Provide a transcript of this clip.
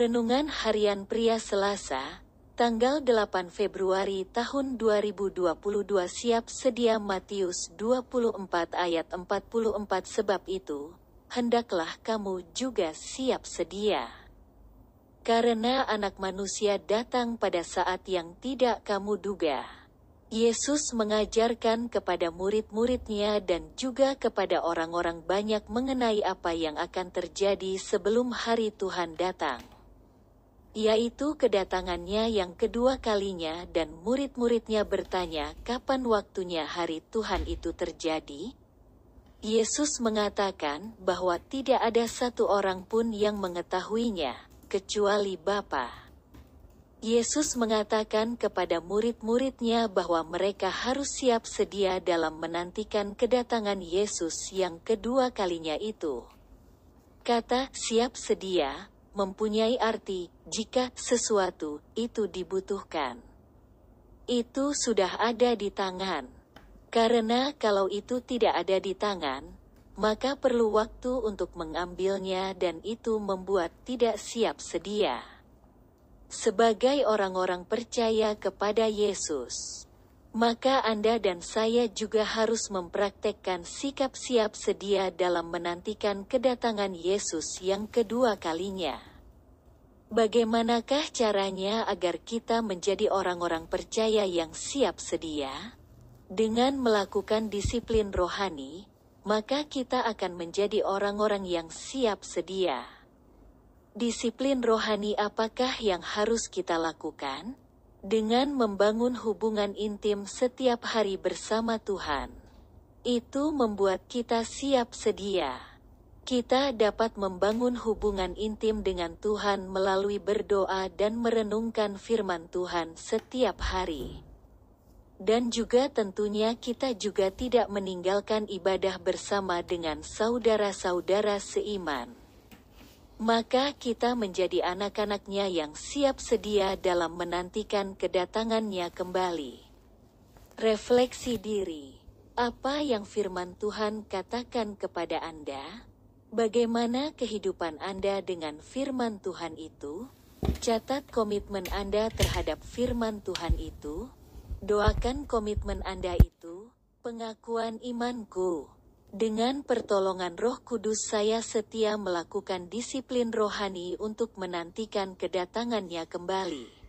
Renungan Harian Pria Selasa, tanggal 8 Februari tahun 2022 siap sedia Matius 24 ayat 44 sebab itu, hendaklah kamu juga siap sedia. Karena anak manusia datang pada saat yang tidak kamu duga. Yesus mengajarkan kepada murid-muridnya dan juga kepada orang-orang banyak mengenai apa yang akan terjadi sebelum hari Tuhan datang. Yaitu kedatangannya yang kedua kalinya dan murid-muridnya bertanya kapan waktunya hari Tuhan itu terjadi? Yesus mengatakan bahwa tidak ada satu orang pun yang mengetahuinya, kecuali Bapa. Yesus mengatakan kepada murid-muridnya bahwa mereka harus siap sedia dalam menantikan kedatangan Yesus yang kedua kalinya itu. Kata "siap sedia" mempunyai arti jika sesuatu itu dibutuhkan. Itu sudah ada di tangan. Karena kalau itu tidak ada di tangan, maka perlu waktu untuk mengambilnya dan itu membuat tidak siap sedia sebagai orang-orang percaya kepada Yesus. Maka Anda dan saya juga harus mempraktekkan sikap siap sedia dalam menantikan kedatangan Yesus yang kedua kalinya. Bagaimanakah caranya agar kita menjadi orang-orang percaya yang siap sedia? Dengan melakukan disiplin rohani, maka kita akan menjadi orang-orang yang siap sedia. Disiplin rohani apakah yang harus kita lakukan? Dengan membangun hubungan intim setiap hari bersama Tuhan. Itu membuat kita siap sedia. Kita dapat membangun hubungan intim dengan Tuhan melalui berdoa dan merenungkan firman Tuhan setiap hari. Dan juga tentunya kita juga tidak meninggalkan ibadah bersama dengan saudara-saudara seiman maka kita menjadi anak-anaknya yang siap sedia dalam menantikan kedatangannya kembali. Refleksi diri. Apa yang firman Tuhan katakan kepada Anda? Bagaimana kehidupan Anda dengan firman Tuhan itu? Catat komitmen Anda terhadap firman Tuhan itu. Doakan komitmen Anda itu, pengakuan imanku. Dengan pertolongan Roh Kudus, saya setia melakukan disiplin rohani untuk menantikan kedatangannya kembali.